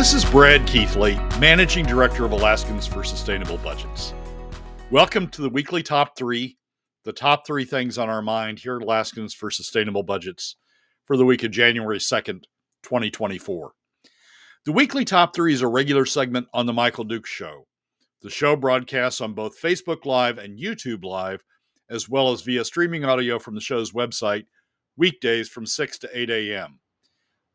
This is Brad Keithley, Managing Director of Alaskans for Sustainable Budgets. Welcome to the weekly top three, the top three things on our mind here at Alaskans for Sustainable Budgets for the week of January 2nd, 2024. The weekly top three is a regular segment on The Michael Duke Show. The show broadcasts on both Facebook Live and YouTube Live, as well as via streaming audio from the show's website, weekdays from 6 to 8 a.m.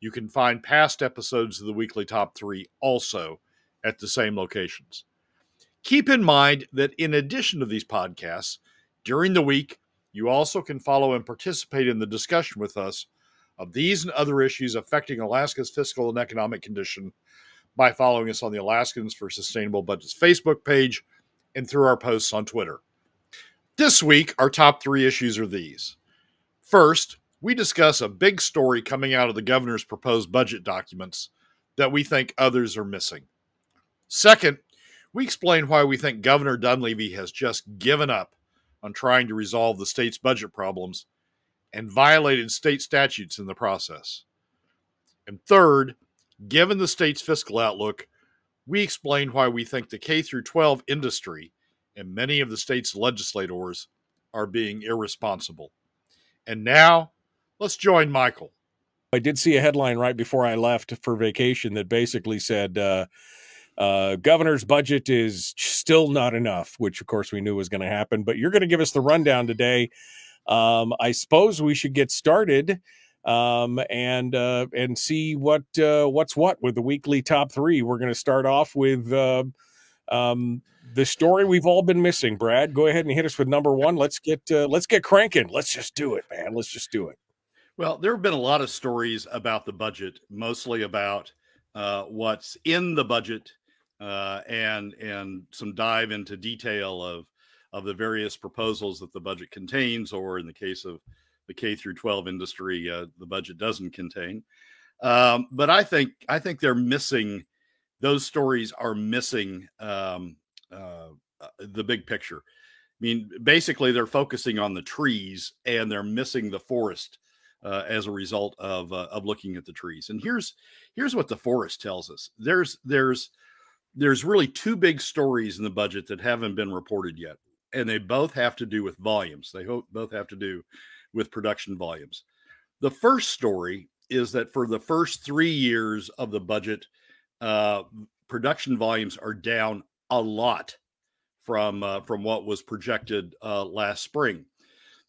You can find past episodes of the weekly top three also at the same locations. Keep in mind that in addition to these podcasts, during the week, you also can follow and participate in the discussion with us of these and other issues affecting Alaska's fiscal and economic condition by following us on the Alaskans for Sustainable Budgets Facebook page and through our posts on Twitter. This week, our top three issues are these. First, we discuss a big story coming out of the governor's proposed budget documents that we think others are missing. Second, we explain why we think Governor Dunleavy has just given up on trying to resolve the state's budget problems and violated state statutes in the process. And third, given the state's fiscal outlook, we explain why we think the K through 12 industry and many of the state's legislators are being irresponsible. And now, let's join Michael. I did see a headline right before I left for vacation that basically said uh, uh, governor's budget is still not enough, which of course we knew was going to happen. But you're going to give us the rundown today. Um, I suppose we should get started um, and uh, and see what uh, what's what with the weekly top three. We're going to start off with uh, um, the story we've all been missing. Brad, go ahead and hit us with number one. Let's get uh, let's get cranking. Let's just do it, man. Let's just do it. Well, there have been a lot of stories about the budget, mostly about uh, what's in the budget uh, and and some dive into detail of of the various proposals that the budget contains, or in the case of the K through 12 industry, uh, the budget doesn't contain. Um, but I think I think they're missing those stories are missing um, uh, uh, the big picture. I mean, basically, they're focusing on the trees and they're missing the forest uh, as a result of uh, of looking at the trees. And here's here's what the forest tells us. There's there's there's really two big stories in the budget that haven't been reported yet, and they both have to do with volumes. They both have to do with production volumes. The first story is that for the first three years of the budget, uh, production volumes are down a lot from uh, from what was projected uh, last spring.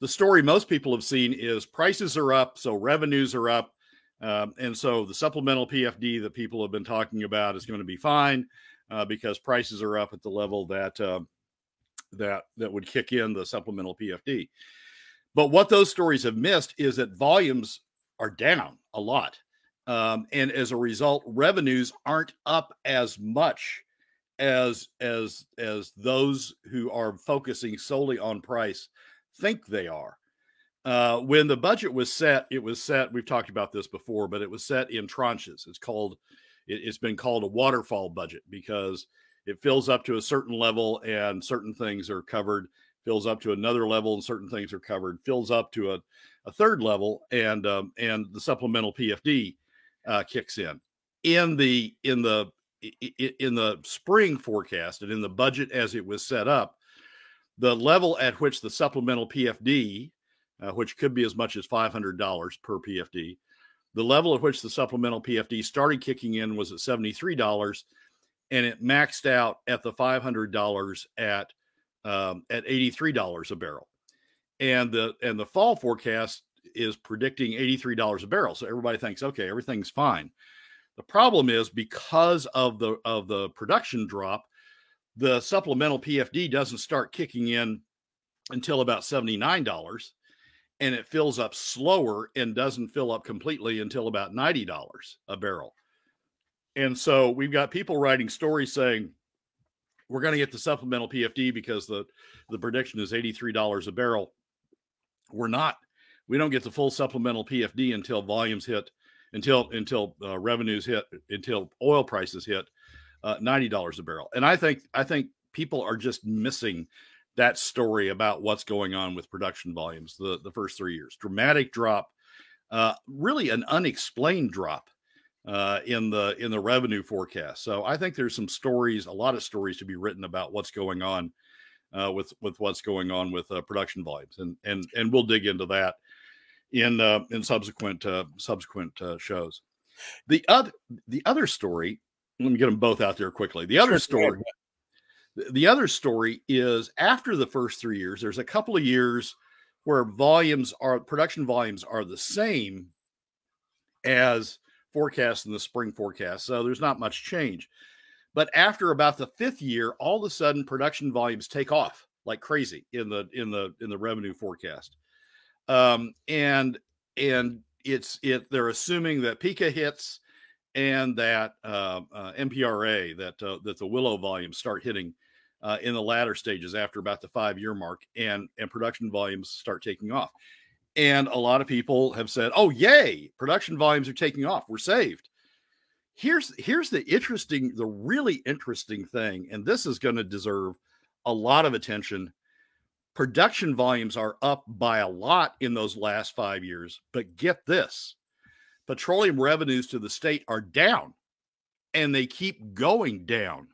The story most people have seen is prices are up, so revenues are up, um, and so the supplemental PFD that people have been talking about is going to be fine uh, because prices are up at the level that uh, that that would kick in the supplemental PFD. But what those stories have missed is that volumes are down a lot, um, and as a result, revenues aren't up as much as as as those who are focusing solely on price think they are. Uh, when the budget was set, it was set. We've talked about this before, but it was set in tranches. It's called it, has been called a waterfall budget because it fills up to a certain level and certain things are covered, fills up to another level and certain things are covered, fills up to a, a third level and um, and the supplemental PFD uh, kicks in. In the in the in the spring forecast and in the budget as it was set up, the level at which the supplemental PFD, uh, which could be as much as $500 per PFD, the level at which the supplemental PFD started kicking in was at $73, and it maxed out at the $500 at um, at $83 a barrel. And the and the fall forecast is predicting $83 a barrel. So everybody thinks, okay, everything's fine. The problem is because of the of the production drop, the supplemental PFD doesn't start kicking in until about $79 and it fills up slower and doesn't fill up completely until about $90 a barrel. And so we've got people writing stories saying, we're going to get the supplemental PFD because the the prediction is eighty three dollars a barrel. We're not. We don't get the full supplemental PFD until volumes hit, until until uh, revenues hit, until oil prices hit uh, ninety dollars a barrel. And I think I think people are just missing that story about what's going on with production volumes the the first three years. Dramatic drop, uh, really an unexplained drop uh, in the in the revenue forecast. So I think there's some stories, a lot of stories to be written about what's going on uh, with with what's going on with uh, production volumes, and and and we'll dig into that in uh, in subsequent uh, subsequent uh, shows. The other the other story, let me get them both out there quickly. The other story, the other story is after the first three years, there's a couple of years where volumes are production volumes are the same as forecast in the spring forecast. So there's not much change. But after about the fifth year, all of a sudden production volumes take off like crazy in the in the in the revenue forecast. Um, and and it's it they're assuming that Pikka hits and that uh, uh, NPRA that uh, that the Willow volumes start hitting uh, in the latter stages after about the five year mark, and and production volumes start taking off. And a lot of people have said, "Oh, yay! Production volumes are taking off. We're saved." Here's here's the interesting, the really interesting thing, and this is going to deserve a lot of attention. Production volumes are up by a lot in those last five years, but get this: petroleum revenues to the state are down, and they keep going down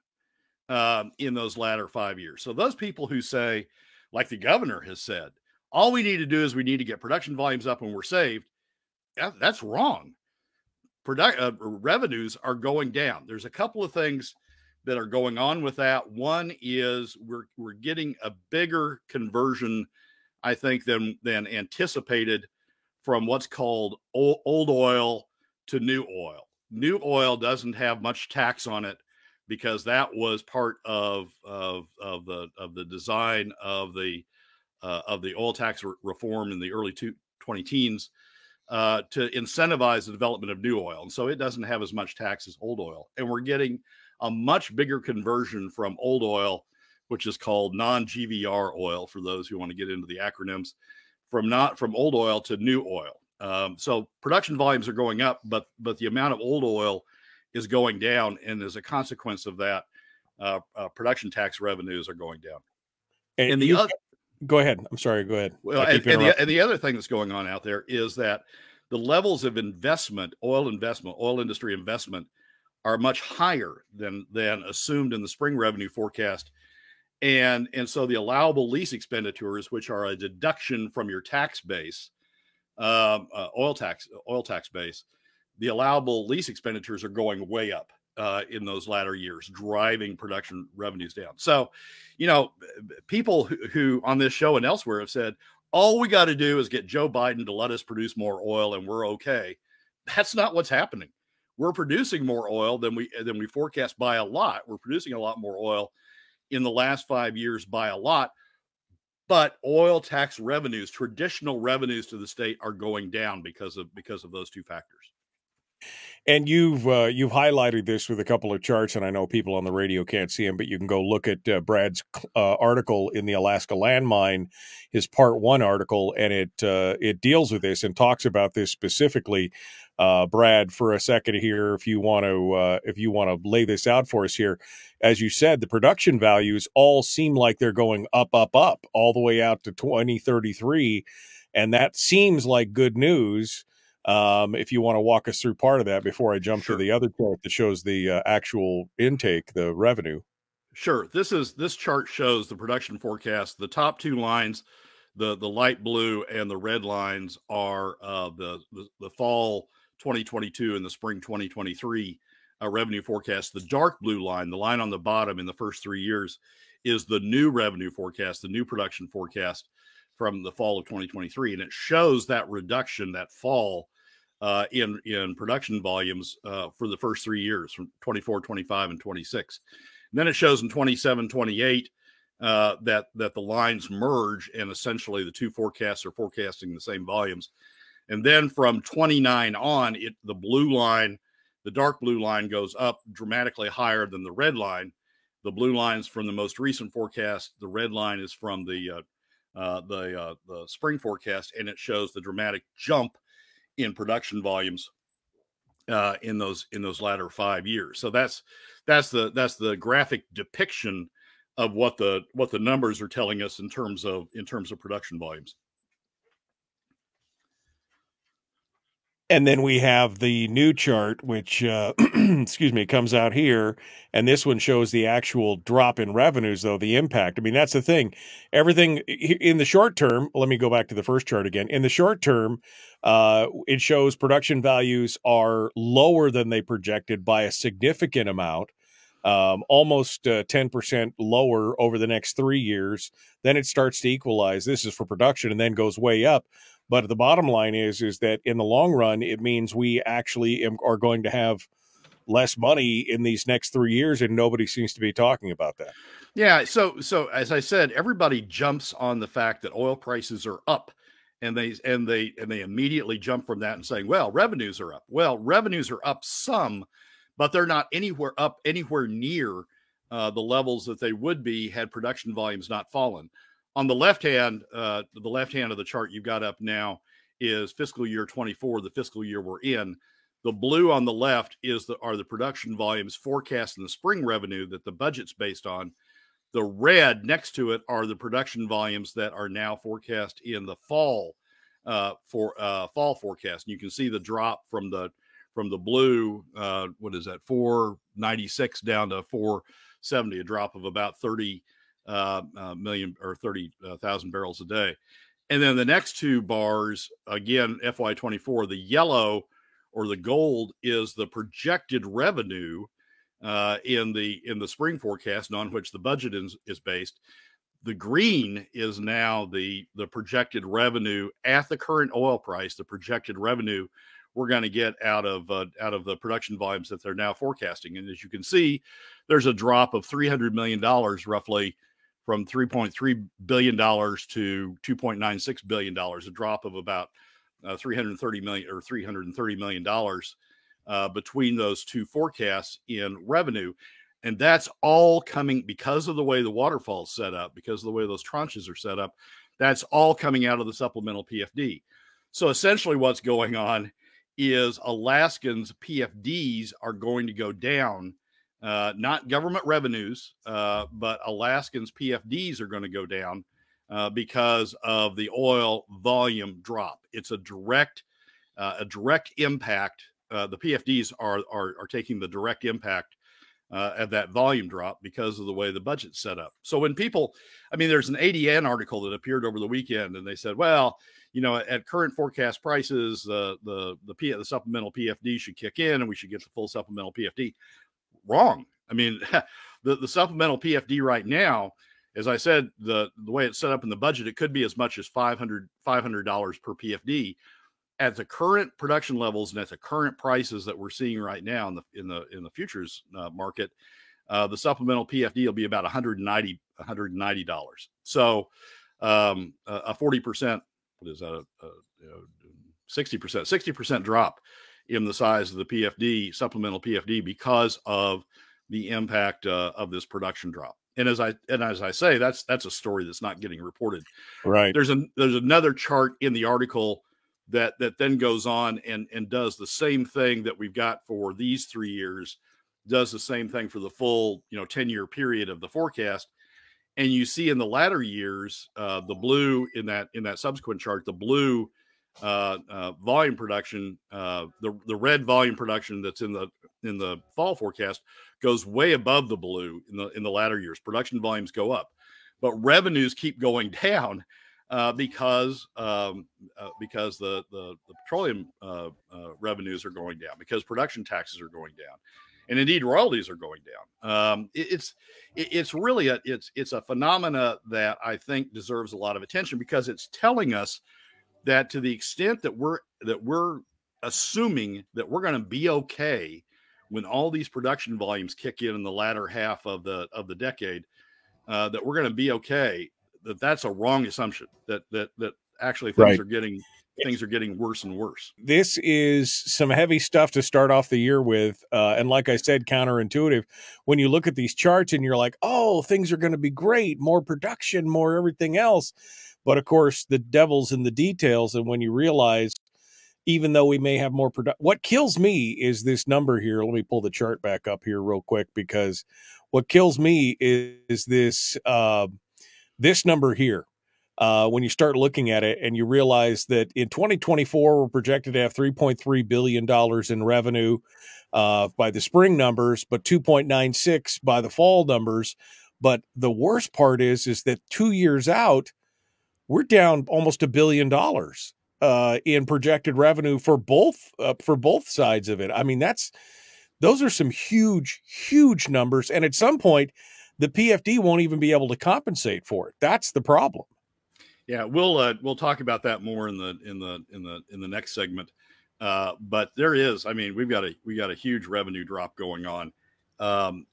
um, in those latter five years. So those people who say, like the governor has said, all we need to do is we need to get production volumes up and we're saved. That's wrong. Product uh, revenues are going down. There's a couple of things that are going on with that. One is we're we're getting a bigger conversion, I think, than than anticipated from what's called old, oil to new oil. New oil doesn't have much tax on it because that was part of of of the of the design of the uh, of the oil tax re- reform in the early two, 20 teens uh, to incentivize the development of new oil. And so it doesn't have as much tax as old oil. And we're getting a much bigger conversion from old oil, which is called non GVR oil for those who want to get into the acronyms, from not from old oil to new oil. Um, so production volumes are going up, but but the amount of old oil is going down, and as a consequence of that, uh, uh, production tax revenues are going down. And, and the other, go ahead. I'm sorry. Go ahead. Well, and, and, the, and the other thing that's going on out there is that the levels of investment, oil investment, oil industry investment, are much higher than than assumed in the spring revenue forecast. And, and so the allowable lease expenditures, which are a deduction from your tax base, um, uh, oil tax oil tax base, the allowable lease expenditures are going way up uh, in those latter years, driving production revenues down. So, you know, people who, who on this show and elsewhere have said, all we got to do is get Joe Biden to let us produce more oil and we're okay. That's not what's happening. We're producing more oil than we than we forecast by a lot. We're producing a lot more oil in the last 5 years by a lot. But oil tax revenues, traditional revenues to the state are going down because of because of those two factors. And you've uh, you've highlighted this with a couple of charts, and I know people on the radio can't see them, but you can go look at uh, Brad's uh, article in the Alaska Landmine, his part one article, and it uh, it deals with this and talks about this specifically. Uh, Brad, for a second here, if you want to uh, if you want to lay this out for us here, as you said, the production values all seem like they're going up, up, up, all the way out to twenty thirty three, and that seems like good news um, if you want to walk us through part of that before I jump sure. to the other chart that shows the uh, actual intake, the revenue. Sure. This is this chart shows the production forecast. The top two lines, the the light blue and the red lines, are uh, the, the, the fall 2022 and the spring 2023 uh, revenue forecast. The dark blue line, the line on the bottom in the first three years, is the new revenue forecast, the new production forecast from the fall of 2023, and it shows that reduction, that fall uh, in in production volumes uh, for the first three years from 24, 25, and 26. And then it shows in 27, 28 uh, that that the lines merge, and essentially the two forecasts are forecasting the same volumes. And then from 29 on, it the blue line, the dark blue line goes up dramatically higher than the red line. The blue lines from the most recent forecast. The red line is from the uh, uh, the uh, the spring forecast, and it shows the dramatic jump in production volumes uh, in those in those latter five years. So that's that's the that's the graphic depiction of what the what the numbers are telling us in terms of in terms of production volumes. And then we have the new chart, which, uh, excuse me, comes out here. And this one shows the actual drop in revenues, though, the impact. I mean, that's the thing. Everything in the short term, let me go back to the first chart again. In the short term, uh, it shows production values are lower than they projected by a significant amount. Um, almost uh, 10% lower over the next three years. Then it starts to equalize. This is for production and then goes way up. But the bottom line is is that in the long run, it means we actually am, are going to have less money in these next three years, and nobody seems to be talking about that. Yeah. So so as I said, everybody jumps on the fact that oil prices are up. And they and they and they immediately jump from that and saying, well, revenues are up. Well, revenues are up some, but they're not anywhere up anywhere near uh, the levels that they would be had production volumes not fallen on the left hand, uh, the left hand of the chart you've got up now is fiscal year 24, the fiscal year we're in. The blue on the left is the are the production volumes forecast in the spring revenue that the budget's based on. The red next to it are the production volumes that are now forecast in the fall uh, for uh, fall forecast. And you can see the drop from the from the blue. Uh, what is that? 496 down to 470, a drop of about 30 uh, uh, million or 30,000 uh, barrels a day. And then the next two bars, again, FY24, the yellow or the gold is the projected revenue uh, in the in the spring forecast on which the budget is, is based. The green is now the the projected revenue at the current oil price, the projected revenue we're going to get out of uh, out of the production volumes that they're now forecasting. And as you can see, there's a drop of 300 million dollars roughly from 3.3 billion dollars to 2.96 billion dollars, a drop of about uh, 330 million or 330 million dollars uh, between those two forecasts in revenue. And that's all coming because of the way the waterfall is set up, because of the way those tranches are set up. That's all coming out of the supplemental PFD. So essentially, what's going on is Alaskans' PFDs are going to go down uh, not government revenues, uh, but Alaskans' PFDs are going to go down uh, because of the oil volume drop. It's a direct, uh, a direct impact. Uh, the PFDs are, are, are taking the direct impact uh, of that volume drop because of the way the budget's set up. So when people, I mean, there's an ADN article that appeared over the weekend, and they said, well, you know, at current forecast prices, the the the, P, the supplemental PFD should kick in, and we should get the full supplemental PFD wrong. I mean, the, the supplemental PFD right now, as I said, the, the way it's set up in the budget, it could be as much as 500 $500 per PFD. At the current production levels and at the current prices that we're seeing right now in the in the in the futures uh, market, uh, the supplemental PFD will be about 190 190 dollars. So um, a 40 percent, what is that? a 60 percent, 60 percent drop in the size of the PFD supplemental PFD because of the impact uh, of this production drop. And as I and as I say, that's that's a story that's not getting reported. Right. There's a there's another chart in the article that that then goes on and and does the same thing that we've got for these three years, does the same thing for the full you know 10 year period of the forecast. And you see in the latter years, uh, the blue in that in that subsequent chart, the blue uh, uh, volume production, uh, the the red volume production that's in the in the fall forecast goes way above the blue in the in the latter years. Production volumes go up, but revenues keep going down uh, because um, uh, because the the, the petroleum uh, revenues are going down because production taxes are going down, and indeed royalties are going down. Um, it, it's it, it's really a it's it's a phenomena that I think deserves a lot of attention because it's telling us that to the extent that we're that we're assuming that we're going to be okay when all these production volumes kick in in the latter half of the of the decade uh, that we're going to be okay that that's a wrong assumption that that that Actually, things right. are getting things are getting worse and worse. This is some heavy stuff to start off the year with. Uh, and like I said, counterintuitive. When you look at these charts and you're like, oh, things are going to be great, more production, more everything else. But of course, the devil's in the details. And when you realize, even though we may have more production, what kills me is this number here. Let me pull the chart back up here real quick because what kills me is, is this uh, this number here uh, when you start looking at it and you realize that in 2024 we're projected to have 3.3 billion dollars in revenue uh, by the spring numbers, but 2.96 by the fall numbers. But the worst part is is that two years out, we're down almost a billion dollars uh, in projected revenue for both uh, for both sides of it. I mean, that's those are some huge, huge numbers, and at some point, the PFD won't even be able to compensate for it. That's the problem. Yeah, we'll uh, we'll talk about that more in the in the in the in the next segment. Uh, but there is, I mean, we've got a we got a huge revenue drop going on. Um,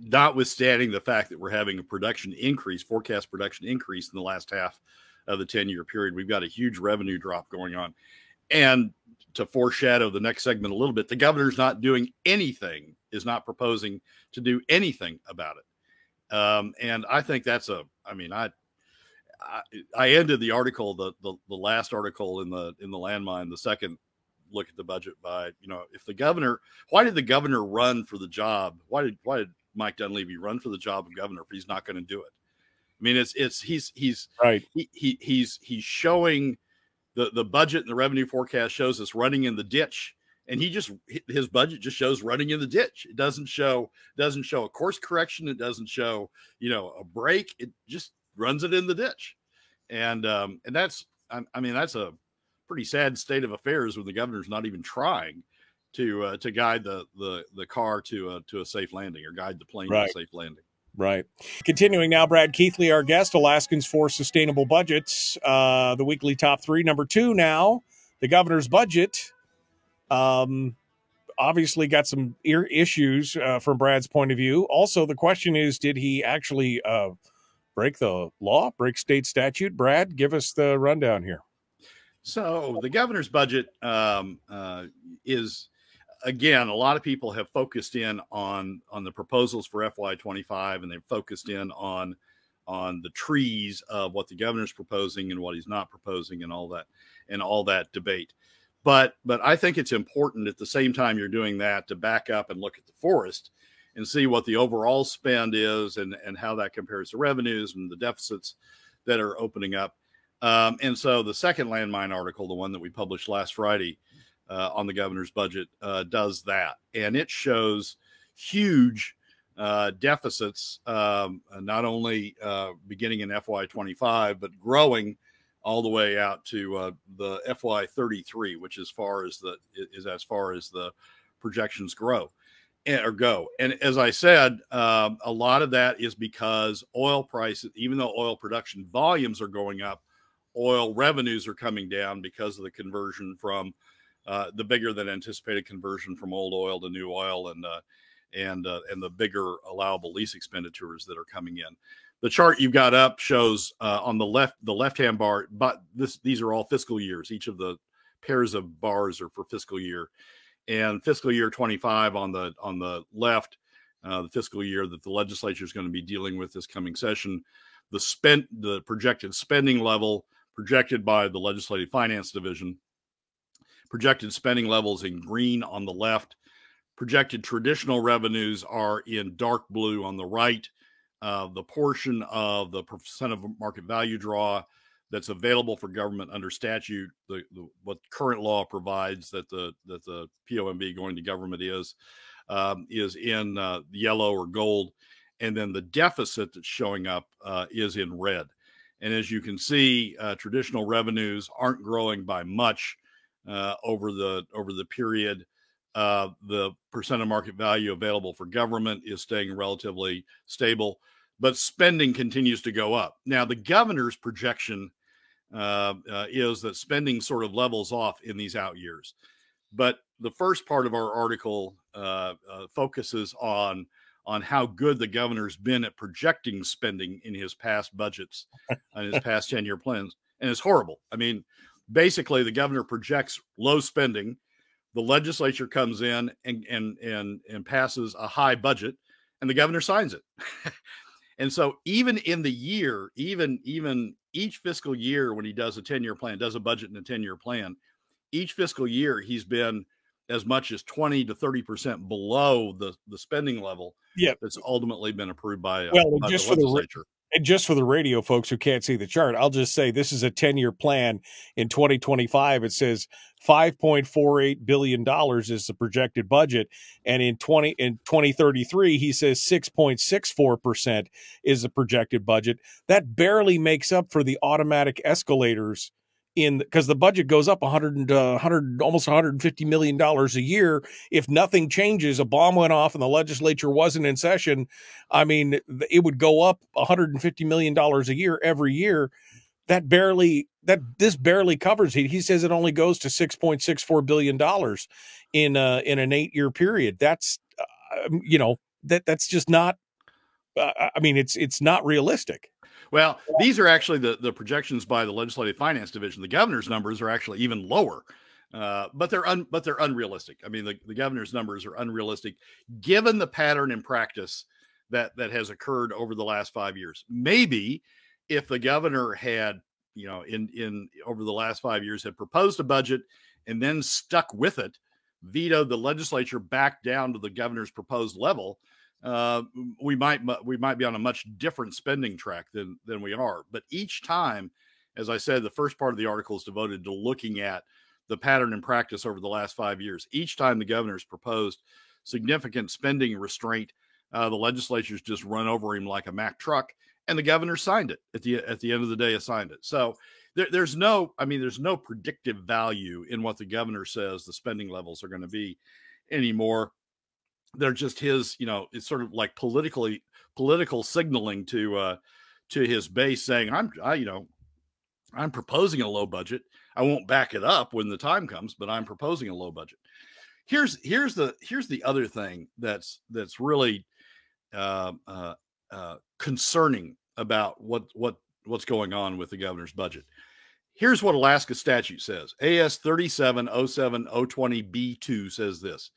notwithstanding the fact that we're having a production increase, forecast production increase in the last half of the 10 year period, we've got a huge revenue drop going on. And to foreshadow the next segment a little bit, the governor's not doing anything, is not proposing to do anything about it. Um, and I think that's a, I mean, I, I, ended the article, the, the the last article in the in the landmine, the second look at the budget by you know if the governor, why did the governor run for the job? Why did why did Mike Dunleavy run for the job of governor if he's not going to do it? I mean, it's it's he's he's right. He, he he's he's showing the the budget and the revenue forecast shows us running in the ditch and he just his budget just shows running in the ditch. It doesn't show doesn't show a course correction. It doesn't show you know a break. It just runs it in the ditch, and um, and that's I, I mean that's a pretty sad state of affairs when the governor's not even trying to uh, to guide the the the car to a to a safe landing or guide the plane right. to a safe landing. Right. Continuing now, Brad Keithley, our guest, Alaskans for Sustainable Budgets, uh, the weekly top three. Number two now, the governor's budget. Um, obviously got some ear issues uh, from Brad's point of view. Also, the question is, did he actually uh, break the law, break state statute. Brad, give us the rundown here. So the governor's budget um, uh, is again a lot of people have focused in on on the proposals for FY25 and they've focused in on on the trees of what the governor's proposing and what he's not proposing and all that and all that debate. But but I think it's important at the same time you're doing that to back up and look at the forest and see what the overall spend is and, and how that compares to revenues and the deficits that are opening up. Um, and so the second landmine article, the one that we published last Friday uh, on the governor's budget, uh, does that. And it shows huge uh, deficits, um, not only uh, beginning in FY25, but growing all the way out to uh, the FY33, which is far as the is as far as the projections grow or go. And as I said, um, a lot of that is because oil prices, even though oil production volumes are going up, oil revenues are coming down because of the conversion from uh, the bigger than anticipated conversion from old oil to new oil and uh, and uh, and the bigger allowable lease expenditures that are coming in. The chart you've got up shows uh, on the left the left hand bar, but this these are all fiscal years. Each of the pairs of bars are for fiscal year and fiscal year 25 on the on the left uh, the fiscal year that the legislature is going to be dealing with this coming session the spent the projected spending level projected by the legislative finance division projected spending levels in green on the left projected traditional revenues are in dark blue on the right uh, the portion of the percent of market value draw that's available for government under statute. The, the, what current law provides that the that the POMV going to government is um, is in uh, yellow or gold, and then the deficit that's showing up uh, is in red. And as you can see, uh, traditional revenues aren't growing by much uh, over the over the period. Uh, the percent of market value available for government is staying relatively stable but spending continues to go up. Now, the governor's projection uh, uh, is that spending sort of levels off in these out years. But the first part of our article uh, uh focuses on on how good the governor's been at projecting spending in his past budgets and his past 10 year plans. and it's horrible. I mean, basically, the governor projects low spending. The legislature comes in and and and and passes a high budget, and the governor signs it. and so, even in the year, even even each fiscal year, when he does a ten year plan, does a budget and a ten year plan, each fiscal year he's been as much as 20 to 30 percent below the the spending level yeah that's ultimately been approved by, uh, well by just the for legislature. the and just for the radio folks who can't see the chart i'll just say this is a 10 year plan. In 2025 it says 5.48 billion dollars is the projected budget. And in 20 in 2033 he says 6.64% is the projected budget. That barely makes up for the automatic escalators in because the budget goes up 100 uh, 100 almost 150 million dollars a year. If nothing changes a bomb went off and the legislature wasn't in session i mean it would go up 150 million dollars a year every year. That barely that this barely covers it. He says it only goes to 6.64 billion dollars in uh in an 8 year period. That's uh, you know that that's just not uh, i mean it's it's not realistic well, these are actually the, the projections by the Legislative Finance Division. The governor's numbers are actually even lower, uh, but they're un, but they're unrealistic. I mean, the, the governor's numbers are unrealistic given the pattern and practice that that has occurred over the last five years. Maybe if the governor had, you know, in in over the last five years had proposed a budget and then stuck with it, vetoed the legislature back down to the governor's proposed level, uh, we might we might be on a much different spending track than than we are. But each time, as I said, the first part of the article is devoted to looking at the pattern and practice over the last five years. Each time the governor's proposed significant spending restraint, uh, the legislature's just run over him like a Mack truck, and the governor signed it at the at the end of the day. Assigned it. So there, there's no, I mean, there's no predictive value in what the governor says the spending levels are going to be anymore they're just his you know it's sort of like politically political signaling to uh to his base saying i'm i you know i'm proposing a low budget. I won't back it up when the time comes but i'm proposing a low budget. Here's here's the here's the other thing that's that's really uh, uh, uh, concerning about what what what's going on with the governor's budget. Here's what alaska statute says. As 3707020b2 says this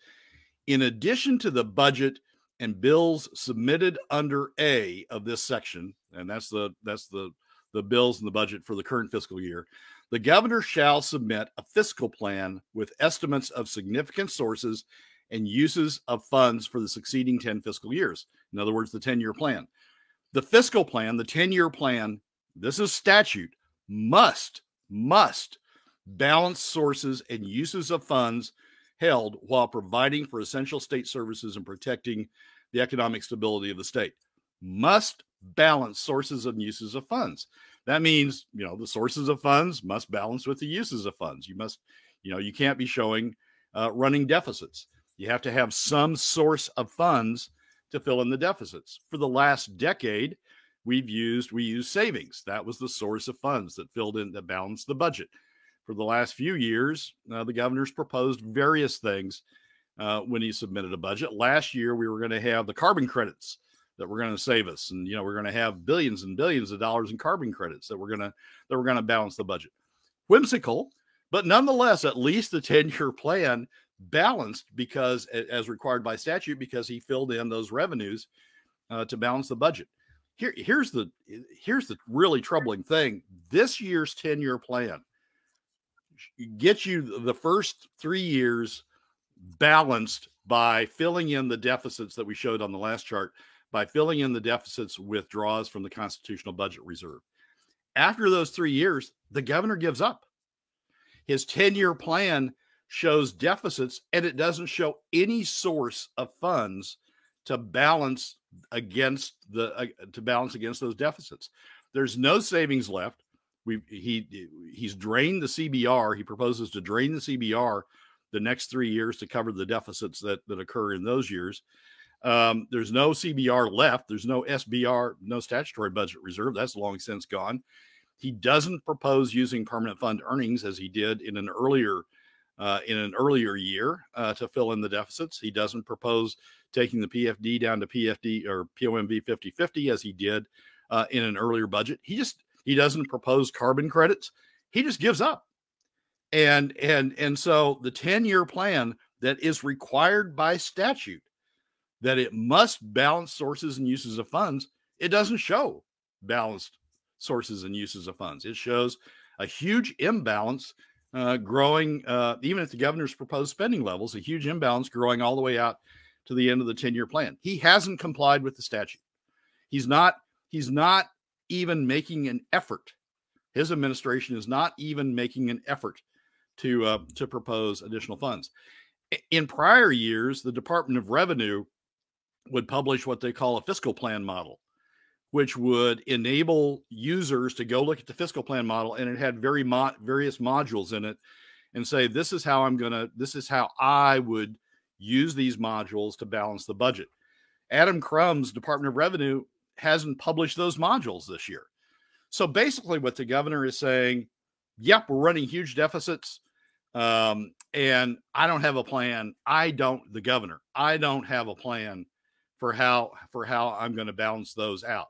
in addition to the budget and bills submitted under A of this section, and that's the that's the the bills and the budget for the current fiscal year, the governor shall submit a fiscal plan with estimates of significant sources and uses of funds for the succeeding 10 fiscal years. In other words, the 10 year plan. The fiscal plan, the 10 year plan, this is statute, must, must balance sources and uses of funds held while providing for essential state services and protecting the economic stability of the state. Must balance sources and uses of funds. That means, you know, the sources of funds must balance with the uses of funds. You must, you know, you can't be showing uh, running deficits. You have to have some source of funds to fill in the deficits. For the last decade, we've used we used savings. That was the source of funds that filled in that balanced the budget for the last few years, uh, the governor's proposed various things uh, when he submitted a budget. Last year, we were going to have the carbon credits that were going to save us, and you know we're going to have billions and billions of dollars in carbon credits that we're going to that we're going to balance the budget. Whimsical, but nonetheless, at least the ten-year plan balanced because, as required by statute, because he filled in those revenues uh, to balance the budget. Here, here's the here's the really troubling thing. This year's ten-year plan get you the first three years balanced by filling in the deficits that we showed on the last chart by filling in the deficits with draws from the constitutional budget reserve. After those three years, the governor gives up. His 10 year plan shows deficits and it doesn't show any source of funds to balance against the uh, to balance against those deficits. There's no savings left we he he's drained the CBR. He proposes to drain the CBR the next three years to cover the deficits that that occur in those years. Um, there's no CBR left. There's no SBR, no statutory budget reserve. That's long since gone. He doesn't propose using permanent fund earnings as he did in an earlier uh, in an earlier year uh, to fill in the deficits. He doesn't propose taking the PFD down to PFD or POMV 50 50 as he did uh, in an earlier budget. He just He doesn't propose carbon credits. He just gives up. And and and so the 10-year plan that is required by statute that it must balance sources and uses of funds, it doesn't show balanced sources and uses of funds. It shows a huge imbalance uh, growing, uh, even at the governor's proposed spending levels, a huge imbalance growing all the way out to the end of the 10 year plan. He hasn't complied with the statute. He's not, he's not even making an effort. His administration is not even making an effort to, uh, to propose additional funds. In prior years, the Department of Revenue would publish what they call a fiscal plan model which would enable users to go look at the fiscal plan model and it had very mo- various modules in it and say this is how i'm to this is how i would use these modules to balance the budget adam crum's department of revenue hasn't published those modules this year. So basically what the governor is saying yep we're running huge deficits um, and i don't have a plan. I don't the governor i don't have a plan for how for how i'm going to balance those out.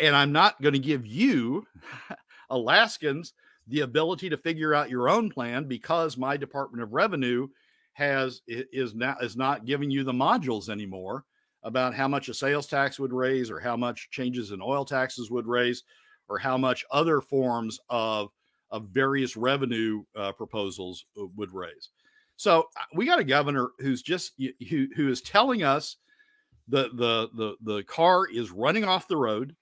And I'm not going to give you, Alaskans, the ability to figure out your own plan because my Department of Revenue has is now is not giving you the modules anymore about how much a sales tax would raise or how much changes in oil taxes would raise or how much other forms of of various revenue uh, proposals uh, would raise. So uh, we got a governor who's just who who is telling us the the the the car is running off the road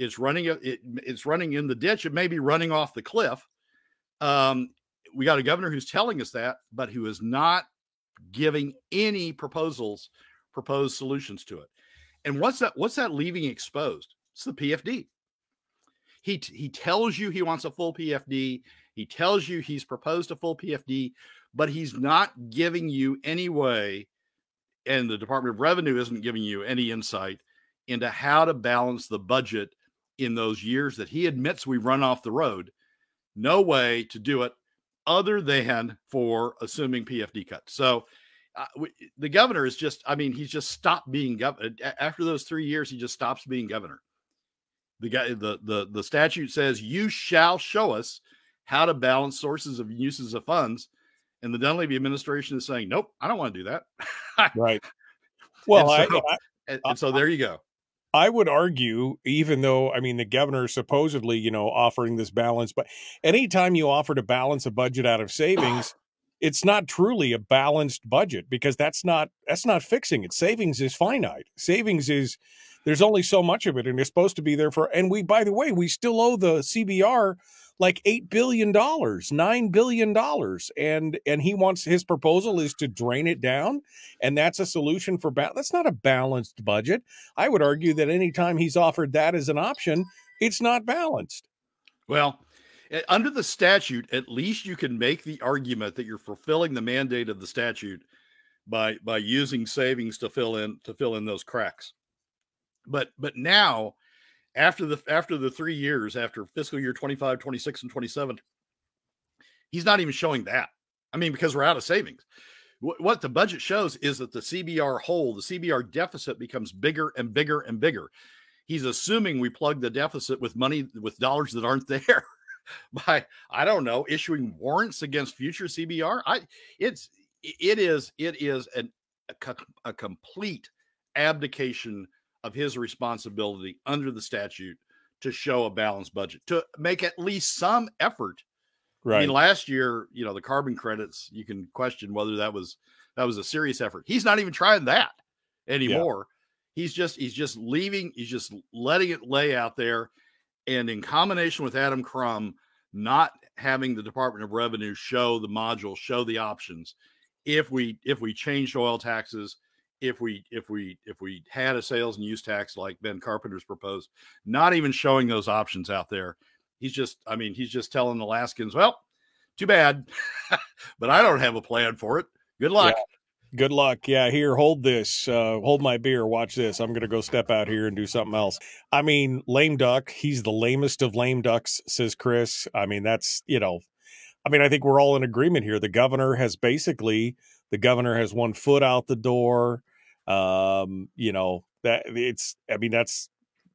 it's running it, it's running in the ditch. It may be running off the cliff. Um, we got a governor who's telling us that, but who is not giving any proposals, proposed solutions to it. And what's that? What's that leaving exposed? It's the PFD. He he tells you he wants a full PFD. He tells you he's proposed a full PFD, but he's not giving you any way, and the Department of Revenue isn't giving you any insight into how to balance the budget in those years that he admits we run off the road, no way to do it other than for assuming PFD cuts. So uh, we, the governor is just, I mean, he's just stopped being governor. After those three years, he just stops being governor. The guy, the, the, the statute says, you shall show us how to balance sources of uses of funds. And the Dunleavy administration is saying, nope, I don't want to do that. right. Well, and so, I, I, and, and so there you go. I would argue, even though I mean the governor is supposedly, you know, offering this balance, but anytime you offer to balance a budget out of savings, it's not truly a balanced budget because that's not that's not fixing it. Savings is finite. Savings is there's only so much of it, and it's supposed to be there for. And we, by the way, we still owe the CBR like eight billion dollars, nine billion dollars, and and he wants his proposal is to drain it down, and that's a solution for ba- that's not a balanced budget. I would argue that anytime he's offered that as an option, it's not balanced. Well, under the statute, at least you can make the argument that you're fulfilling the mandate of the statute by by using savings to fill in to fill in those cracks. But but now after the after the three years after fiscal year 25 26 and 27 he's not even showing that. I mean because we're out of savings. What the budget shows is that the cbr hole the cbr deficit becomes bigger and bigger and bigger. He's assuming we plug the deficit with money with dollars that aren't there by i don't know issuing warrants against future cbr i it's it is it is an, a, a complete abdication of his responsibility under the statute to show a balanced budget, to make at least some effort. Right. I mean, last year, you know, the carbon credits, you can question whether that was that was a serious effort. He's not even trying that anymore. Yeah. He's just he's just leaving, he's just letting it lay out there. And in combination with Adam Crum not having the Department of Revenue show the module, show the options, if we if we changed oil taxes, if we if we if we had a sales and use tax like Ben Carpenter's proposed, not even showing those options out there. He's just, I mean, he's just telling Alaskans, well, too bad, but I don't have a plan for it. Good luck. Yeah. Good luck. Yeah, here, hold this. Uh, hold my beer. Watch this. I'm going to go step out here and do something else. I mean, lame duck. He's the lamest of lame ducks, says Chris. I mean, that's, you know, I mean, I think we're all in agreement here. The governor has basically, the governor has one foot out the door. Um, you know, that it's, I mean, that's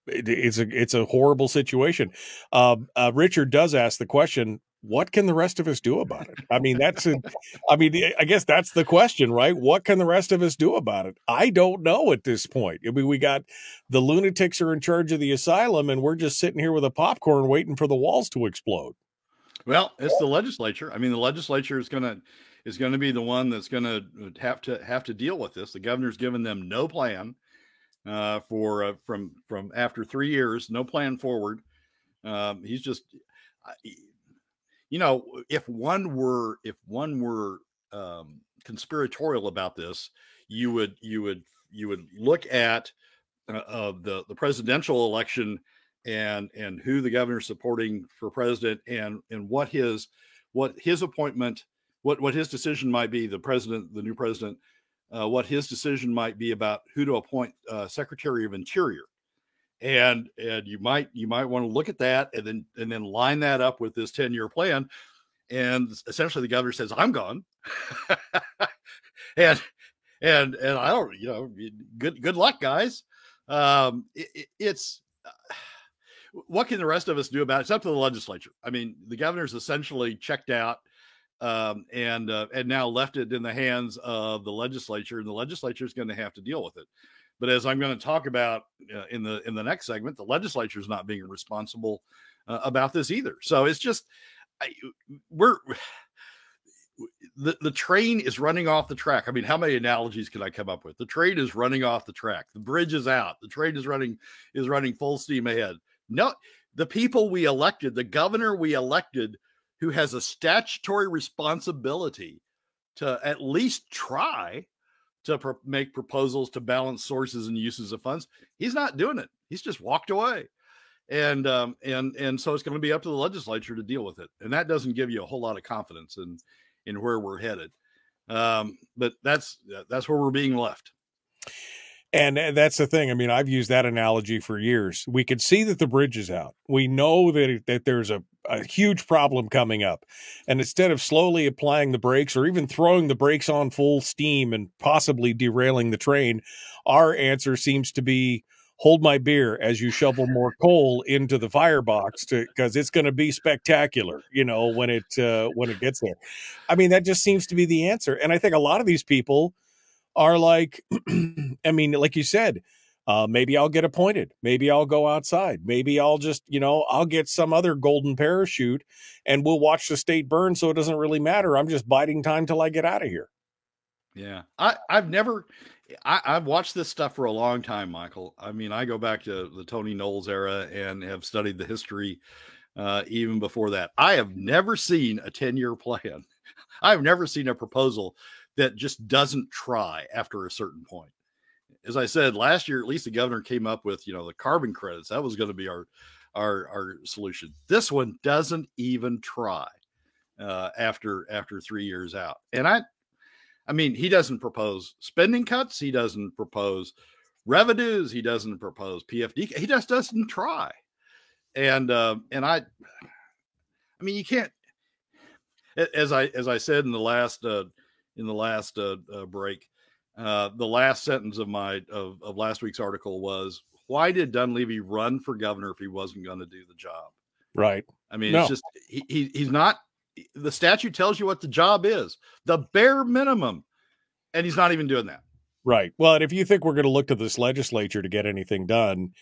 it's a it's a horrible situation. Uh, uh, Richard does ask the question: What can the rest of us do about it? I mean, that's a, I mean, I guess that's the question, right? What can the rest of us do about it? I don't know at this point. I mean, we got the lunatics are in charge of the asylum, and we're just sitting here with a popcorn waiting for the walls to explode. Well, it's the legislature. I mean, the legislature is going to is going to be the one that's going to have to have to deal with this. The governor's given them no plan uh, for uh, from from after three years, no plan forward. Um, he's just, you know, if one were if one were um, conspiratorial about this, you would you would you would look at uh, the the presidential election and and who the governor's supporting for president and and what his what his appointment what what his decision might be the president the new president uh, what his decision might be about who to appoint uh, secretary of interior and and you might you might want to look at that and then and then line that up with this 10 year plan and essentially the governor says i'm gone and and and i don't you know good good luck guys um it, it's uh, what can the rest of us do about it? It's up to the legislature. I mean, the governor's essentially checked out um, and uh, and now left it in the hands of the legislature, and the legislature is going to have to deal with it. But as I'm going to talk about uh, in the in the next segment, the legislature is not being responsible uh, about this either. So it's just I, we're the, the train is running off the track. I mean, how many analogies can I come up with? The train is running off the track. The bridge is out. The train is running is running full steam ahead. No, the people we elected, the governor we elected, who has a statutory responsibility to at least try to pro- make proposals to balance sources and uses of funds, he's not doing it. He's just walked away. And um, and and so it's going to be up to the legislature to deal with it, and that doesn't give you a whole lot of confidence in in where we're headed. Um, but that's that's where we're being left. And that's the thing. I mean, I've used that analogy for years. We can see that the bridge is out. We know that that there's a, a huge problem coming up. And instead of slowly applying the brakes or even throwing the brakes on full steam and possibly derailing the train, our answer seems to be hold my beer as you shovel more coal into the firebox because it's going to be spectacular you know when it uh, when it gets there i mean that just seems to be the answer and i think a lot of these people are like, I mean, like you said, uh, maybe I'll get appointed. Maybe I'll go outside. Maybe I'll just, you know, I'll get some other golden parachute and we'll watch the state burn. So it doesn't really matter. I'm just biding time till I get out of here. Yeah. I, I've never, I, have watched this stuff for a long time, Michael. I mean, I go back to the Tony Knowles era and have studied the history uh, even before that. I have never seen a 10 year plan. I've never seen a proposal that just doesn't try after a certain point. As I said last year, at least the governor came up with you know the carbon credits. That was going to be our our our solution. This one doesn't even try uh, after after three years out. And I, I mean, he doesn't propose spending cuts. He doesn't propose revenues. He doesn't propose PFD. He just doesn't try. And uh, and I, I mean, you can't. As I as I said in the last uh, in the last uh, uh, break. Uh, the last sentence of my of, of last week's article was, "Why did Dunleavy run for governor if he wasn't going to do the job?" Right. I mean, no. it's just he, he he's not. The statute tells you what the job is, the bare minimum, and he's not even doing that. Right. Well, and if you think we're going to look to this legislature to get anything done,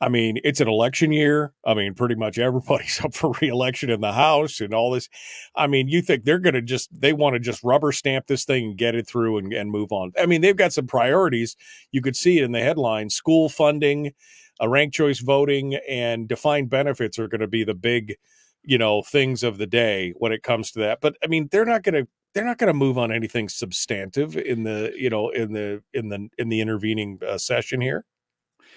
I mean, it's an election year. I mean, pretty much everybody's up for reelection in the House and all this. I mean, you think they're going to just, they want to just rubber stamp this thing and get it through and, and move on. I mean, they've got some priorities. You could see it in the headline school funding, a ranked choice voting, and defined benefits are going to be the big, you know, things of the day when it comes to that. But I mean, they're not going to, they're not going to move on anything substantive in the you know in the in the in the intervening uh, session here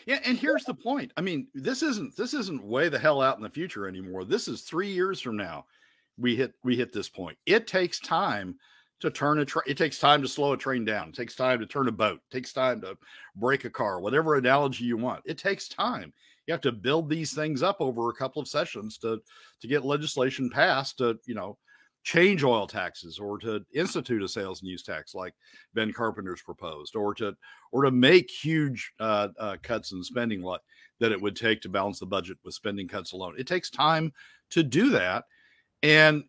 yeah, and here's the point. I mean, this isn't this isn't way the hell out in the future anymore. This is three years from now. We hit we hit this point. It takes time to turn a train. It takes time to slow a train down. It takes time to turn a boat. It takes time to brake a car. Whatever analogy you want, it takes time. You have to build these things up over a couple of sessions to to get legislation passed. To you know change oil taxes or to institute a sales and use tax like Ben Carpenter's proposed or to or to make huge uh, uh, cuts in spending. What that it would take to balance the budget with spending cuts alone. It takes time to do that, and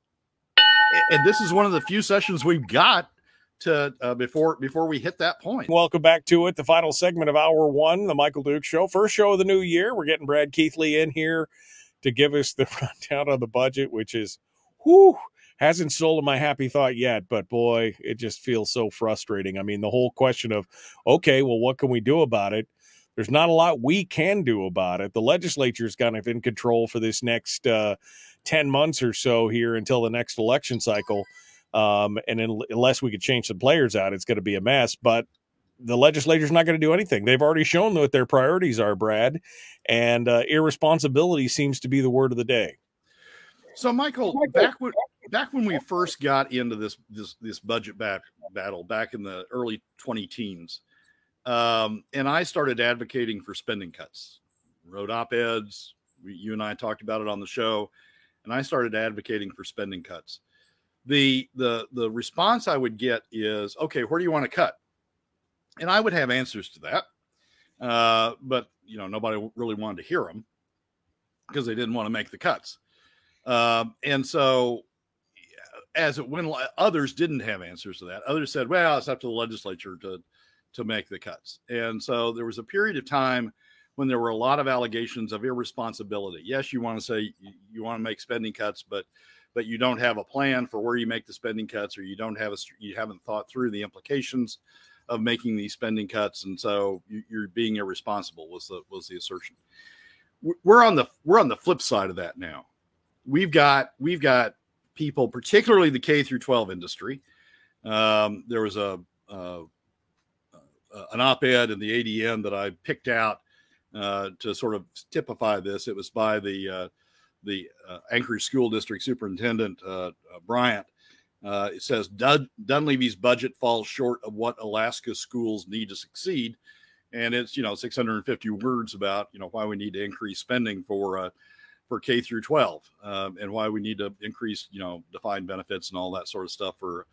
and this is one of the few sessions we've got to uh, before before we hit that point. Welcome back to it, the final segment of hour one, the Michael Duke Show, first show of the new year. We're getting Brad Keithley in here to give us the rundown on the budget, which is, whoo, hasn't stolen my happy thought yet, but boy, it just feels so frustrating. I mean, the whole question of, okay, well, what can we do about it? There's not a lot we can do about it. The legislature's kind of in control for this next uh, 10 months or so here until the next election cycle. Um, and in, unless we could change some players out, it's going to be a mess. But the legislature's not going to do anything. They've already shown what their priorities are, Brad, and uh, irresponsibility seems to be the word of the day. So, Michael, back when back when we first got into this this this budget back battle back in the early 20 teens, um, and I started advocating for spending cuts, wrote op eds. You and I talked about it on the show, and I started advocating for spending cuts. The the the response I would get is, okay, where do you want to cut? and I would have answers to that, uh, but you know nobody really wanted to hear them because they didn't want to make the cuts, um, and so as it went, others didn't have answers to that. Others said, "Well, it's up to the legislature to to make the cuts," and so there was a period of time when there were a lot of allegations of irresponsibility. Yes, you want to say you want to make spending cuts, but but you don't have a plan for where you make the spending cuts, or you don't have a you haven't thought through the implications of making these spending cuts, and so you're being irresponsible. Was the was the assertion? We're on the we're on the flip side of that now. We've got we've got people, particularly the K through 12 industry. Um, there was a uh, an op-ed in the ADN that I picked out uh, to sort of typify this. It was by the uh, the uh, Anchorage School District Superintendent uh, uh, Bryantt, it says Dun- Dunleavy's budget falls short of what Alaska schools need to succeed, and it's you know 650 words about you know why we need to increase spending for for K through 12, um, and why we need to increase you know defined benefits and all that sort of stuff for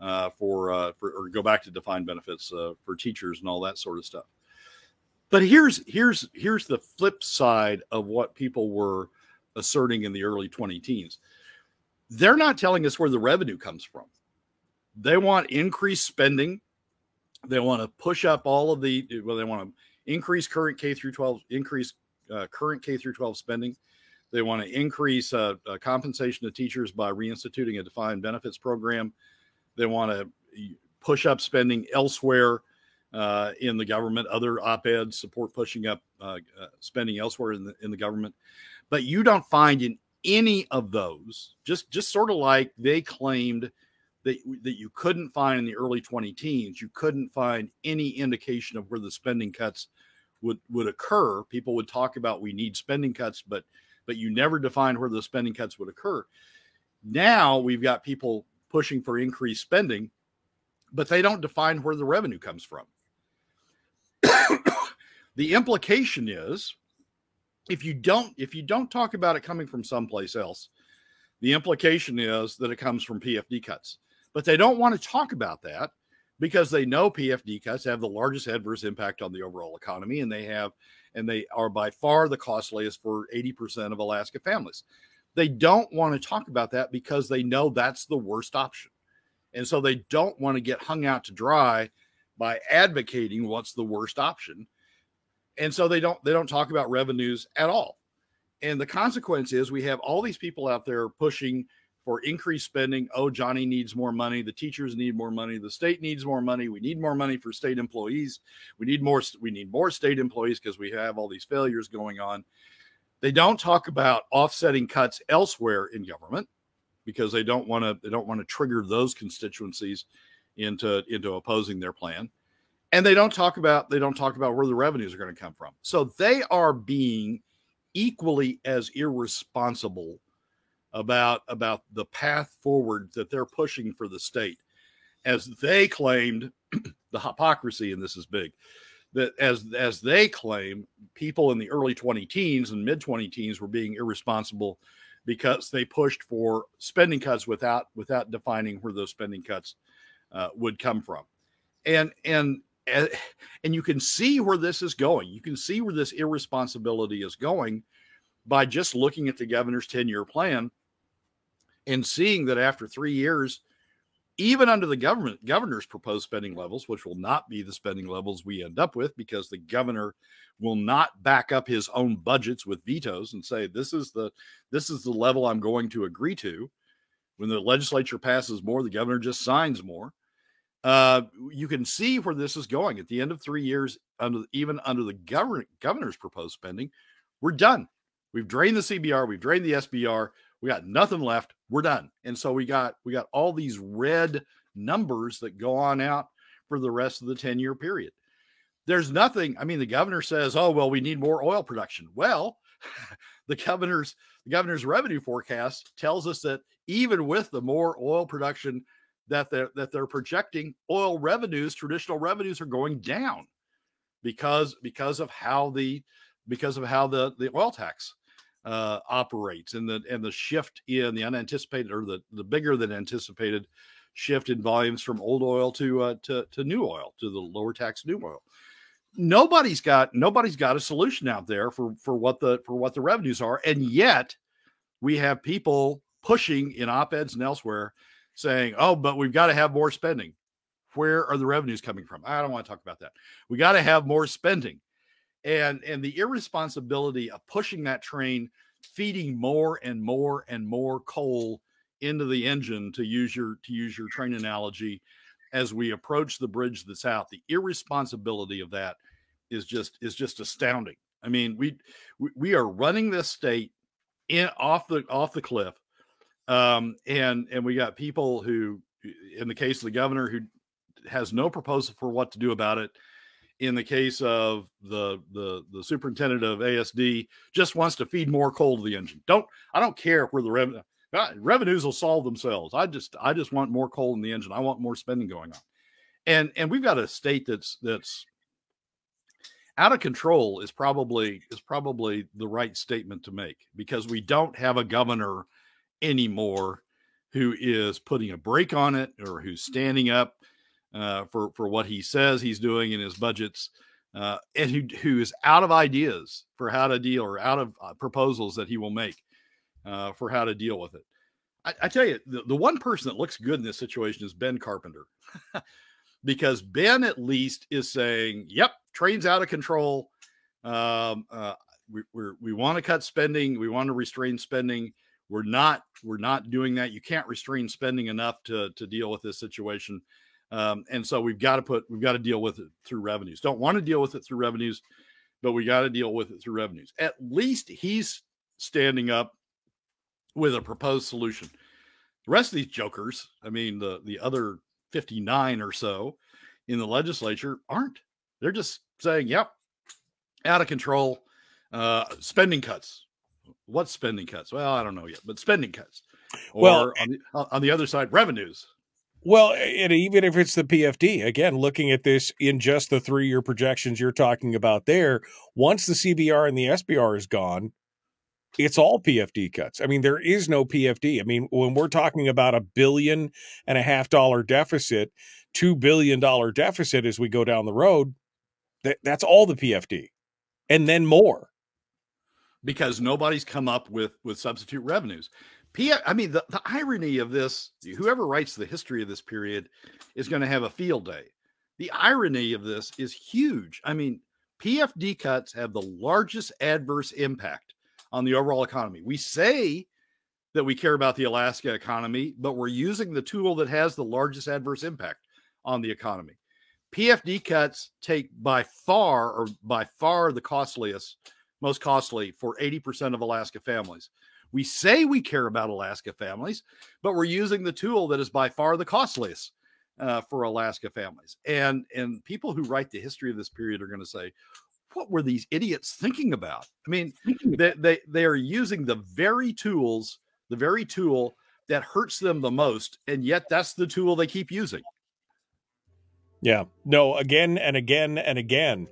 uh, for uh, for or go back to defined benefits uh, for teachers and all that sort of stuff. But here's here's here's the flip side of what people were asserting in the early 20 teens they're not telling us where the revenue comes from. They want increased spending. They want to push up all of the well, they want to increase current K through 12, increase uh, current K through 12 spending. They want to increase uh, uh, compensation to teachers by reinstituting a defined benefits program. They want to push up spending elsewhere uh, in the government. Other op-eds support pushing up uh, uh, spending elsewhere in the in the government. But you don't find in any of those, just just sort of like they claimed that that you couldn't find in the early 20 teens, you couldn't find any indication of where the spending cuts would would occur. People would talk about we need spending cuts, but but you never defined where the spending cuts would occur. Now we've got people pushing for increased spending, but they don't define where the revenue comes from. the implication is if you don't if you don't talk about it coming from someplace else the implication is that it comes from pfd cuts but they don't want to talk about that because they know pfd cuts have the largest adverse impact on the overall economy and they have and they are by far the costliest for 80% of alaska families. They don't want to talk about that because they know that's the worst option. And so they don't want to get hung out to dry by advocating what's the worst option. And so they don't they don't talk about revenues at all. And the consequence is we have all these people out there pushing for increased spending. Oh johnny needs more money. The teachers need more money. The state needs more money. We need more money for state employees. We need more we need more state employees because we have all these failures going on. They don't talk about offsetting cuts elsewhere in government because they don't want to they don't want to trigger those constituencies into into opposing their plan. And they don't talk about they don't talk about where the revenues are going to come from. So they are being equally as irresponsible about about the path forward that they're pushing for the state as they claimed the hypocrisy and this is big that as as they claim people in the early 20 teens and mid 20 teens were being irresponsible because they pushed for spending cuts without without defining where those spending cuts uh, would come from and and and, and you can see where this is going. You can see where this irresponsibility is going by just looking at the governor's 10 year plan and seeing that after three years, even under the government governor's proposed spending levels, which will not be the spending levels we end up with because the governor will not back up his own budgets with vetoes and say this is the this is the level I'm going to agree to. When the legislature passes more, the governor just signs more. Uh, you can see where this is going. At the end of three years, under even under the governor, governor's proposed spending, we're done. We've drained the CBR, we've drained the SBR, we got nothing left. We're done. And so we got we got all these red numbers that go on out for the rest of the 10 year period. There's nothing. I mean, the governor says, "Oh, well, we need more oil production." Well, the governor's the governor's revenue forecast tells us that even with the more oil production that they're that they're projecting, oil revenues, traditional revenues, are going down because because of how the because of how the the oil tax uh, operates and the and the shift in the unanticipated or the the bigger than anticipated shift in volumes from old oil to uh, to to new oil to the lower tax new oil. Nobody's got nobody's got a solution out there for for what the for what the revenues are, and yet we have people pushing in op-eds and elsewhere saying, "Oh, but we've got to have more spending." Where are the revenues coming from? I don't want to talk about that. We got to have more spending and and the irresponsibility of pushing that train feeding more and more and more coal into the engine to use your to use your train analogy as we approach the bridge that's out the irresponsibility of that is just is just astounding. I mean we we are running this state in off the off the cliff um and and we got people who in the case of the governor who has no proposal for what to do about it in the case of the the the superintendent of ASD just wants to feed more coal to the engine. Don't I don't care where the revenue uh, revenues will solve themselves. I just I just want more coal in the engine. I want more spending going on. And and we've got a state that's that's out of control is probably is probably the right statement to make because we don't have a governor anymore who is putting a brake on it or who's standing up uh, for for what he says he's doing in his budgets, uh, and who who is out of ideas for how to deal or out of uh, proposals that he will make uh, for how to deal with it. I, I tell you, the, the one person that looks good in this situation is Ben Carpenter, because Ben at least is saying, "Yep, train's out of control. Um, uh, we we want to cut spending. We want to restrain spending." We're not we're not doing that. You can't restrain spending enough to to deal with this situation. Um, and so we've got to put we've got to deal with it through revenues. Don't want to deal with it through revenues, but we got to deal with it through revenues. At least he's standing up with a proposed solution. The rest of these jokers, I mean, the the other 59 or so in the legislature aren't. They're just saying, "Yep, out of control, uh, spending cuts." What spending cuts? Well, I don't know yet, but spending cuts. Or well, on the, on the other side, revenues. Well, and even if it's the PFD, again, looking at this in just the three year projections you're talking about there, once the CBR and the SBR is gone, it's all PFD cuts. I mean, there is no PFD. I mean, when we're talking about a billion and a half dollar deficit, two billion dollar deficit as we go down the road, that, that's all the PFD, and then more. Because nobody's come up with with substitute revenues. I mean, the, the irony of this, whoever writes the history of this period is going to have a field day. The irony of this is huge. I mean, PFD cuts have the largest adverse impact on the overall economy. We say that we care about the Alaska economy, but we're using the tool that has the largest adverse impact on the economy. PFD cuts take by far or by far the costliest, most costly for 80% of Alaska families. We say we care about Alaska families, but we're using the tool that is by far the costliest uh, for Alaska families. And and people who write the history of this period are going to say, what were these idiots thinking about? I mean, they, they they are using the very tools, the very tool that hurts them the most, and yet that's the tool they keep using. Yeah. No, again and again and again.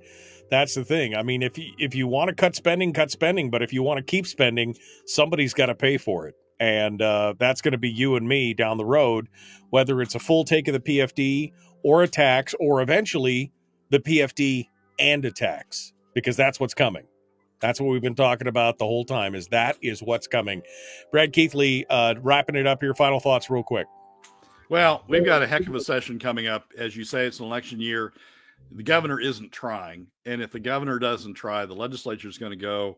That's the thing. I mean, if you, if you want to cut spending, cut spending. But if you want to keep spending, somebody's got to pay for it, and uh, that's going to be you and me down the road. Whether it's a full take of the PFD or a tax, or eventually the PFD and a tax because that's what's coming. That's what we've been talking about the whole time. Is that is what's coming? Brad Keithley, uh, wrapping it up here. Final thoughts, real quick. Well, we've got a heck of a session coming up. As you say, it's an election year. The governor isn't trying, and if the governor doesn't try, the legislature is going to go.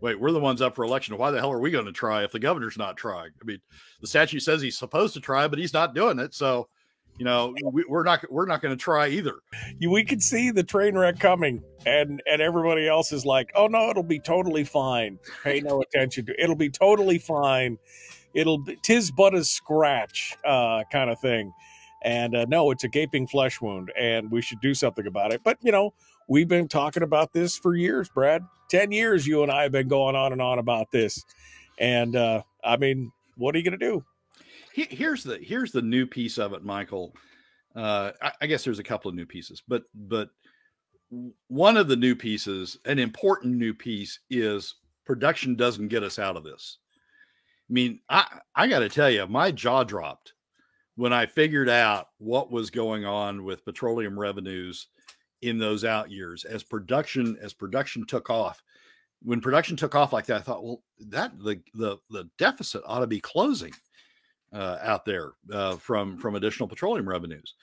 Wait, we're the ones up for election. Why the hell are we going to try if the governor's not trying? I mean, the statute says he's supposed to try, but he's not doing it. So you know we, are not we're not going to try either we could see the train wreck coming and and everybody else is like oh no it'll be totally fine pay no attention to it. it'll be totally fine it'll be tis but a scratch uh kind of thing and uh, no it's a gaping flesh wound and we should do something about it but you know we've been talking about this for years brad 10 years you and i have been going on and on about this and uh i mean what are you going to do here's the here's the new piece of it, Michael. Uh, I, I, guess there's a couple of new pieces, but but one of the new pieces, an important new piece, is production doesn't get us out of this. I mean, I I got to tell you, my jaw dropped when I figured out what was going on with petroleum revenues in those out years as production as production took off. When production took off like that, I thought, well, that the the the deficit ought to be closing uh, out there uh, from from additional petroleum revenues.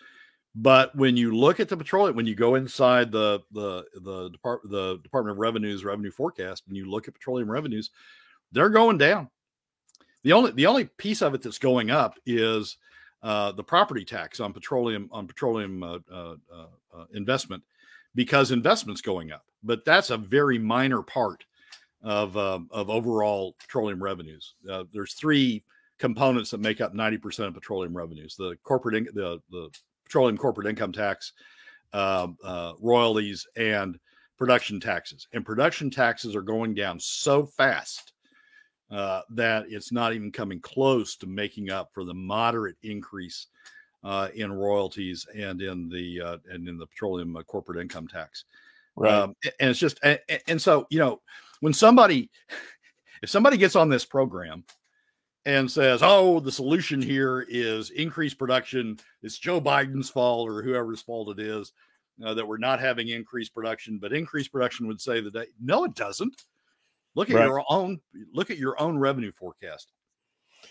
But when you look at the petroleum, when you go inside the the the Depart- the Department of Revenue's revenue forecast, and you look at petroleum revenues, they're going down. The only the only piece of it that's going up is uh, the property tax on petroleum on petroleum uh, uh, uh, investment because investment's going up. But that's a very minor part of um, of overall petroleum revenues. there's three components that make up 90% of petroleum revenues the corporate in, the, the petroleum corporate income tax uh, uh, royalties and production taxes and production taxes are going down so fast uh, that it's not even coming close to making up for the moderate increase uh, in royalties and in the uh, and in the petroleum uh, corporate income tax right um, and it's just and, and so you know when somebody if somebody gets on this program and says, "Oh, the solution here is increased production. It's Joe Biden's fault or whoever's fault it is uh, that we're not having increased production." But increased production would say the day. no, it doesn't. Look at right. your own look at your own revenue forecast.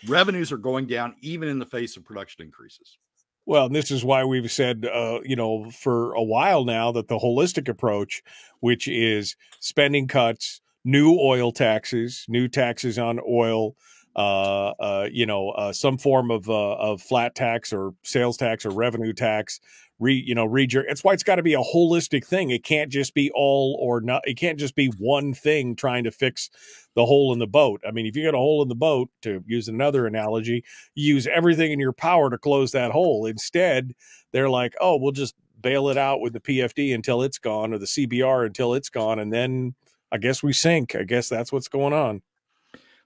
Revenues are going down even in the face of production increases. Well, this is why we've said, uh, you know, for a while now that the holistic approach, which is spending cuts, new oil taxes, new taxes on oil, you know, uh, some form of uh, of flat tax or sales tax or revenue tax. Re, you know, read your. It's why it's got to be a holistic thing. It can't just be all or not. It can't just be one thing trying to fix the hole in the boat. I mean, if you got a hole in the boat, to use another analogy, use everything in your power to close that hole. Instead, they're like, oh, we'll just bail it out with the PFD until it's gone or the CBR until it's gone, and then I guess we sink. I guess that's what's going on.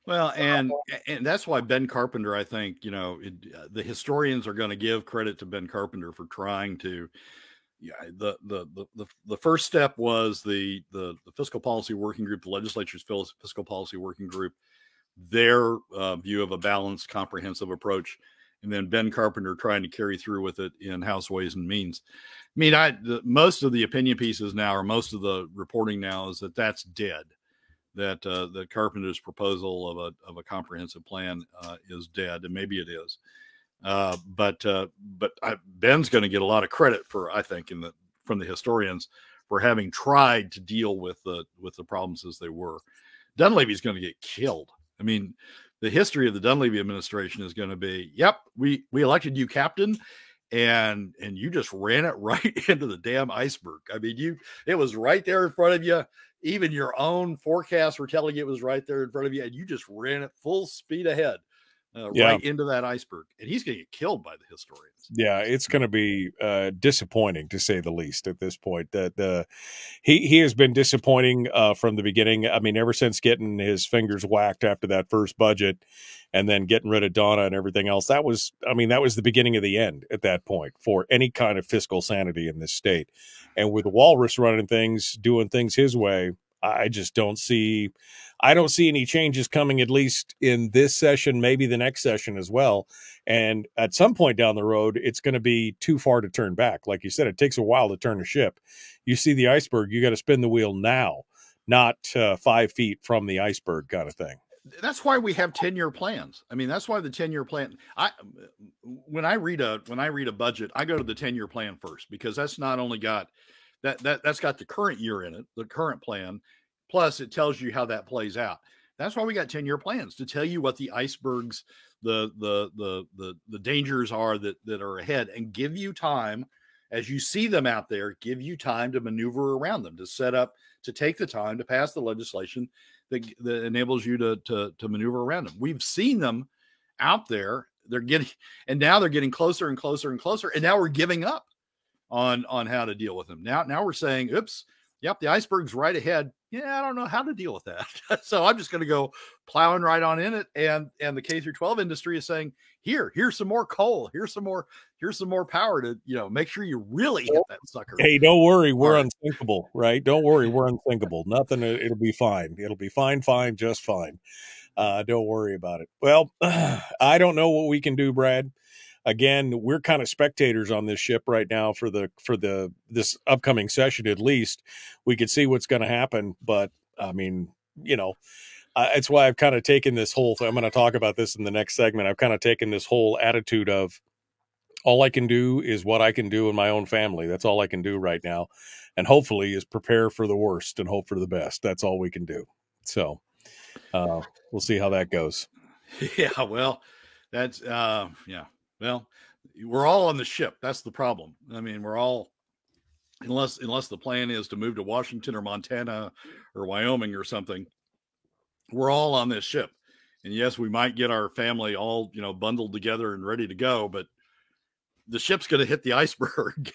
Well, and and that's why Ben Carpenter, I think, you know, it, uh, the historians are going to give credit to Ben Carpenter for trying to. Yeah, the, the the the the first step was the the, the fiscal policy working group, the legislature's fiscal policy working group, their uh, view of a balanced, comprehensive approach, and then Ben Carpenter trying to carry through with it in House Ways and Means. I mean, I the, most of the opinion pieces now, or most of the reporting now, is that that's dead that uh, the Carpenter's proposal of a of a comprehensive plan uh, is dead, and maybe it is. Uh, but but I, Ben's going to get a lot of credit for I think in the from the historians for having tried to deal with the with the problems as they were. Dunleavy's going to get killed. I mean, the history of the Dunleavy administration is going to be, yep, we we elected you captain, and and you just ran it right into the damn iceberg. I mean, you it was right there in front of you even your own forecasts were telling you it was right there in front of you, and you just ran it full speed ahead. Uh, yeah. right into that iceberg, and he's going to get killed by the historians. Yeah, it's going to be uh, disappointing to say the least at this point. That the he he has been disappointing uh, from the beginning. I mean, ever since getting his fingers whacked after that first budget, and then getting rid of Donna and everything else. That was, I mean, that was the beginning of the end at that point for any kind of fiscal sanity in this state. And with Walrus running things, doing things his way, I just don't see I don't see any changes coming at least in this session, maybe the next session as well. And at some point down the road, it's going to be too far to turn back. Like you said, it takes a while to turn a ship. You see the iceberg, you got to spin the wheel now, not uh, five feet from the iceberg kind of thing that's why we have 10 year plans. I mean, that's why the 10 year plan I when I read a when I read a budget, I go to the 10 year plan first because that's not only got that that that's got the current year in it, the current plan, plus it tells you how that plays out. That's why we got 10 year plans to tell you what the icebergs, the the the the the dangers are that that are ahead and give you time as you see them out there, give you time to maneuver around them, to set up, to take the time to pass the legislation that, that enables you to, to to maneuver around them. We've seen them out there. They're getting and now they're getting closer and closer and closer. And now we're giving up on on how to deal with them. Now now we're saying, oops, yep, the iceberg's right ahead. Yeah, I don't know how to deal with that. so I'm just going to go plowing right on in it. And and the K through 12 industry is saying, here, here's some more coal. Here's some more, here's some more power to, you know, make sure you really hit that sucker. Hey, don't worry, we're right. unsinkable, right? Don't worry, we're unsinkable. Nothing, it'll be fine. It'll be fine, fine, just fine. Uh, don't worry about it. Well, I don't know what we can do, Brad again we're kind of spectators on this ship right now for the for the this upcoming session at least. We could see what's going to happen but i mean you know uh, it's why i've kind of taken this whole i'm going to talk about this in the next segment i've kind of taken this whole attitude of all i can do is what i can do in my own family that's all i can do right now and hopefully is prepare for the worst and hope for the best that's all we can do. So uh, we'll see how that goes. Yeah well that's uh yeah well, we're all on the ship. That's the problem. I mean, we're all unless unless the plan is to move to Washington or Montana or Wyoming or something. We're all on this ship. And yes, we might get our family all, you know, bundled together and ready to go, but the ship's going to hit the iceberg.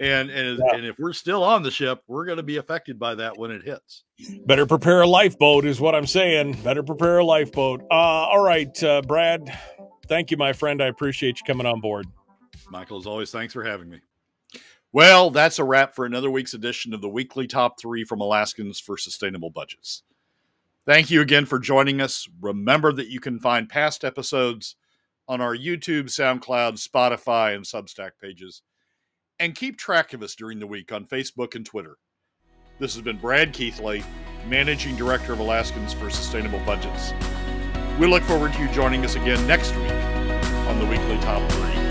and and, yeah. and if we're still on the ship, we're going to be affected by that when it hits. Better prepare a lifeboat is what I'm saying. Better prepare a lifeboat. Uh, all right, uh, Brad, thank you, my friend. I appreciate you coming on board. Michael, as always, thanks for having me. Well, that's a wrap for another week's edition of the weekly top three from Alaskans for Sustainable Budgets. Thank you again for joining us. Remember that you can find past episodes on our YouTube, SoundCloud, Spotify, and Substack pages. And keep track of us during the week on Facebook and Twitter. This has been Brad Keithley, Managing Director of Alaskans for Sustainable Budgets. We look forward to you joining us again next week on the weekly top three.